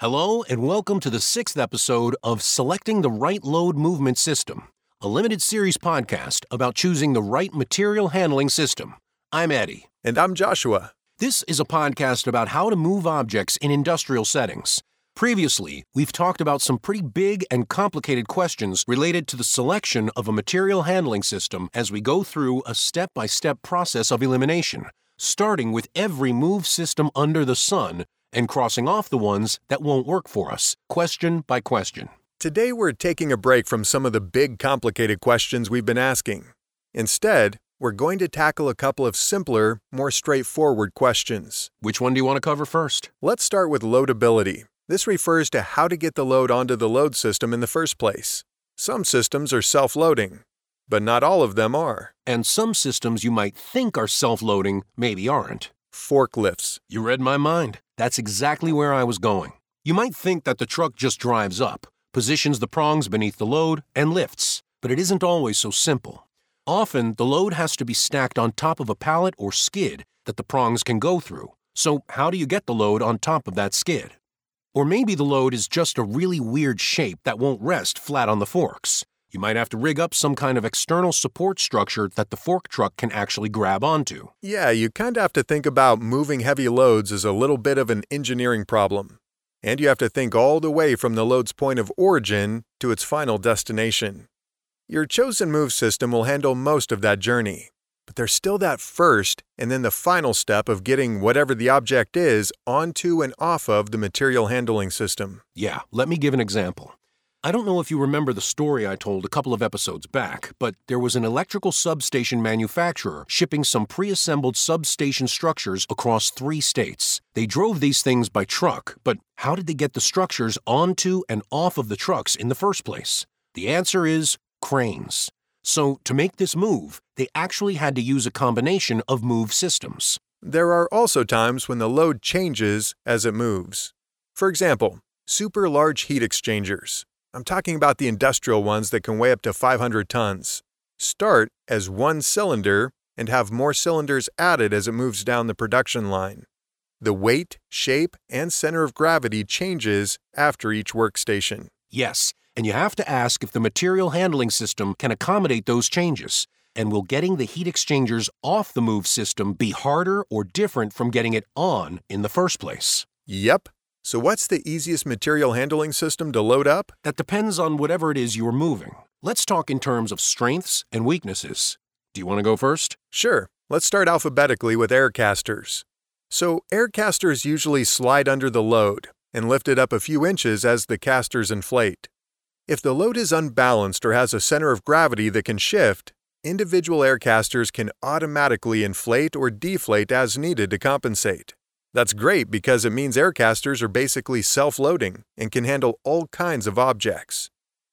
Hello, and welcome to the sixth episode of Selecting the Right Load Movement System, a limited series podcast about choosing the right material handling system. I'm Eddie. And I'm Joshua. This is a podcast about how to move objects in industrial settings. Previously, we've talked about some pretty big and complicated questions related to the selection of a material handling system as we go through a step by step process of elimination, starting with every move system under the sun and crossing off the ones that won't work for us, question by question. Today, we're taking a break from some of the big, complicated questions we've been asking. Instead, we're going to tackle a couple of simpler, more straightforward questions. Which one do you want to cover first? Let's start with loadability. This refers to how to get the load onto the load system in the first place. Some systems are self loading, but not all of them are. And some systems you might think are self loading maybe aren't. Forklifts. You read my mind. That's exactly where I was going. You might think that the truck just drives up, positions the prongs beneath the load, and lifts, but it isn't always so simple. Often, the load has to be stacked on top of a pallet or skid that the prongs can go through. So, how do you get the load on top of that skid? Or maybe the load is just a really weird shape that won't rest flat on the forks. You might have to rig up some kind of external support structure that the fork truck can actually grab onto. Yeah, you kind of have to think about moving heavy loads as a little bit of an engineering problem. And you have to think all the way from the load's point of origin to its final destination. Your chosen move system will handle most of that journey, but there's still that first and then the final step of getting whatever the object is onto and off of the material handling system. Yeah, let me give an example. I don't know if you remember the story I told a couple of episodes back, but there was an electrical substation manufacturer shipping some pre assembled substation structures across three states. They drove these things by truck, but how did they get the structures onto and off of the trucks in the first place? The answer is cranes. So, to make this move, they actually had to use a combination of move systems. There are also times when the load changes as it moves. For example, super large heat exchangers. I'm talking about the industrial ones that can weigh up to 500 tons. Start as one cylinder and have more cylinders added as it moves down the production line. The weight, shape, and center of gravity changes after each workstation. Yes, and you have to ask if the material handling system can accommodate those changes. And will getting the heat exchangers off the move system be harder or different from getting it on in the first place? Yep. So, what's the easiest material handling system to load up? That depends on whatever it is you're moving. Let's talk in terms of strengths and weaknesses. Do you want to go first? Sure. Let's start alphabetically with air casters. So, air casters usually slide under the load and lift it up a few inches as the casters inflate. If the load is unbalanced or has a center of gravity that can shift, individual air casters can automatically inflate or deflate as needed to compensate. That's great because it means air casters are basically self loading and can handle all kinds of objects.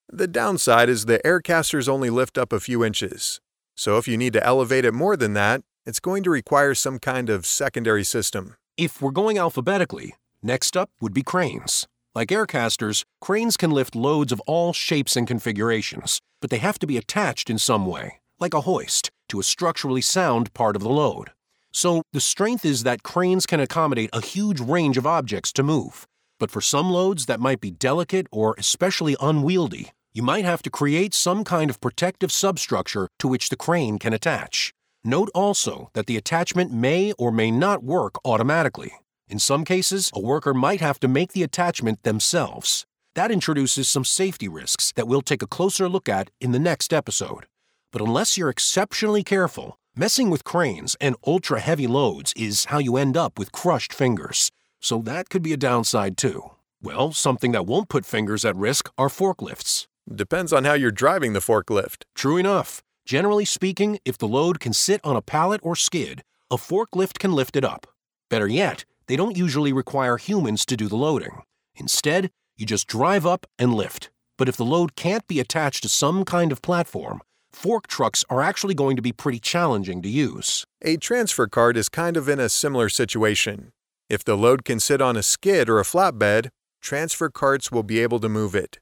The downside is the air casters only lift up a few inches. So if you need to elevate it more than that, it's going to require some kind of secondary system. If we're going alphabetically, next up would be cranes. Like air casters, cranes can lift loads of all shapes and configurations, but they have to be attached in some way, like a hoist, to a structurally sound part of the load. So the strength is that cranes can accommodate a huge range of objects to move. But for some loads that might be delicate or especially unwieldy, you might have to create some kind of protective substructure to which the crane can attach. Note also that the attachment may or may not work automatically. In some cases, a worker might have to make the attachment themselves. That introduces some safety risks that we'll take a closer look at in the next episode. But unless you're exceptionally careful, messing with cranes and ultra heavy loads is how you end up with crushed fingers. So that could be a downside too. Well, something that won't put fingers at risk are forklifts. Depends on how you're driving the forklift. True enough. Generally speaking, if the load can sit on a pallet or skid, a forklift can lift it up. Better yet, they don't usually require humans to do the loading. Instead, you just drive up and lift. But if the load can't be attached to some kind of platform, fork trucks are actually going to be pretty challenging to use. A transfer cart is kind of in a similar situation. If the load can sit on a skid or a flatbed, transfer carts will be able to move it.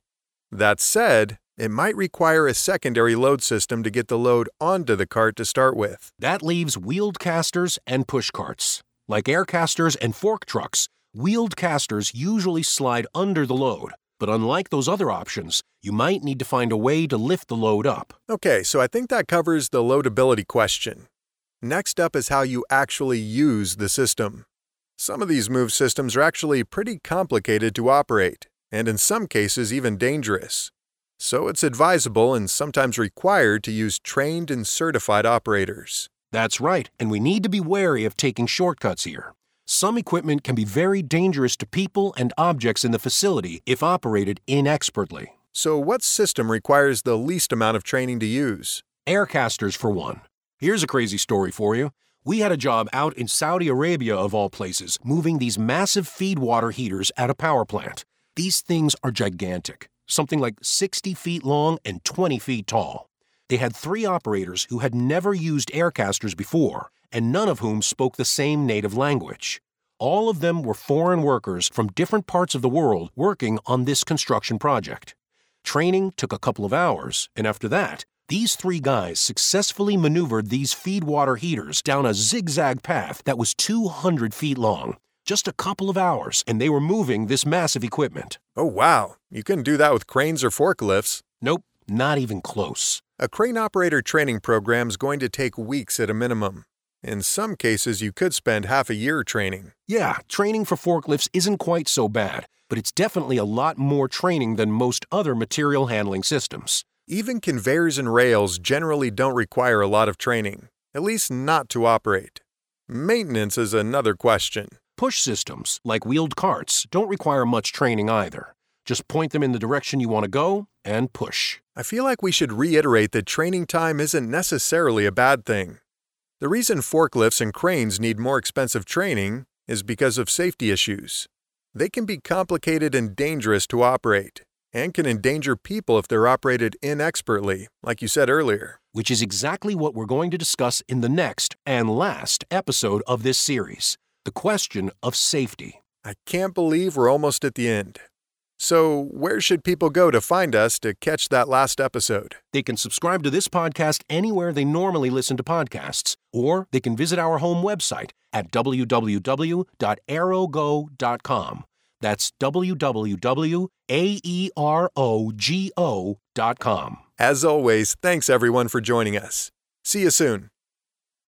That said, it might require a secondary load system to get the load onto the cart to start with. That leaves wheeled casters and push carts. Like air casters and fork trucks, Wheeled casters usually slide under the load, but unlike those other options, you might need to find a way to lift the load up. Okay, so I think that covers the loadability question. Next up is how you actually use the system. Some of these move systems are actually pretty complicated to operate, and in some cases even dangerous. So it's advisable and sometimes required to use trained and certified operators. That's right, and we need to be wary of taking shortcuts here. Some equipment can be very dangerous to people and objects in the facility if operated inexpertly. So, what system requires the least amount of training to use? Aircasters, for one. Here's a crazy story for you. We had a job out in Saudi Arabia, of all places, moving these massive feed water heaters at a power plant. These things are gigantic, something like 60 feet long and 20 feet tall. They had three operators who had never used aircasters before, and none of whom spoke the same native language. All of them were foreign workers from different parts of the world working on this construction project. Training took a couple of hours, and after that, these three guys successfully maneuvered these feed water heaters down a zigzag path that was 200 feet long. Just a couple of hours, and they were moving this massive equipment. Oh, wow. You couldn't do that with cranes or forklifts. Nope, not even close. A crane operator training program is going to take weeks at a minimum. In some cases, you could spend half a year training. Yeah, training for forklifts isn't quite so bad, but it's definitely a lot more training than most other material handling systems. Even conveyors and rails generally don't require a lot of training, at least not to operate. Maintenance is another question. Push systems, like wheeled carts, don't require much training either. Just point them in the direction you want to go and push. I feel like we should reiterate that training time isn't necessarily a bad thing. The reason forklifts and cranes need more expensive training is because of safety issues. They can be complicated and dangerous to operate, and can endanger people if they're operated inexpertly, like you said earlier. Which is exactly what we're going to discuss in the next and last episode of this series the question of safety. I can't believe we're almost at the end. So, where should people go to find us to catch that last episode? They can subscribe to this podcast anywhere they normally listen to podcasts, or they can visit our home website at www.aerogo.com. That's www.aerogo.com. As always, thanks everyone for joining us. See you soon.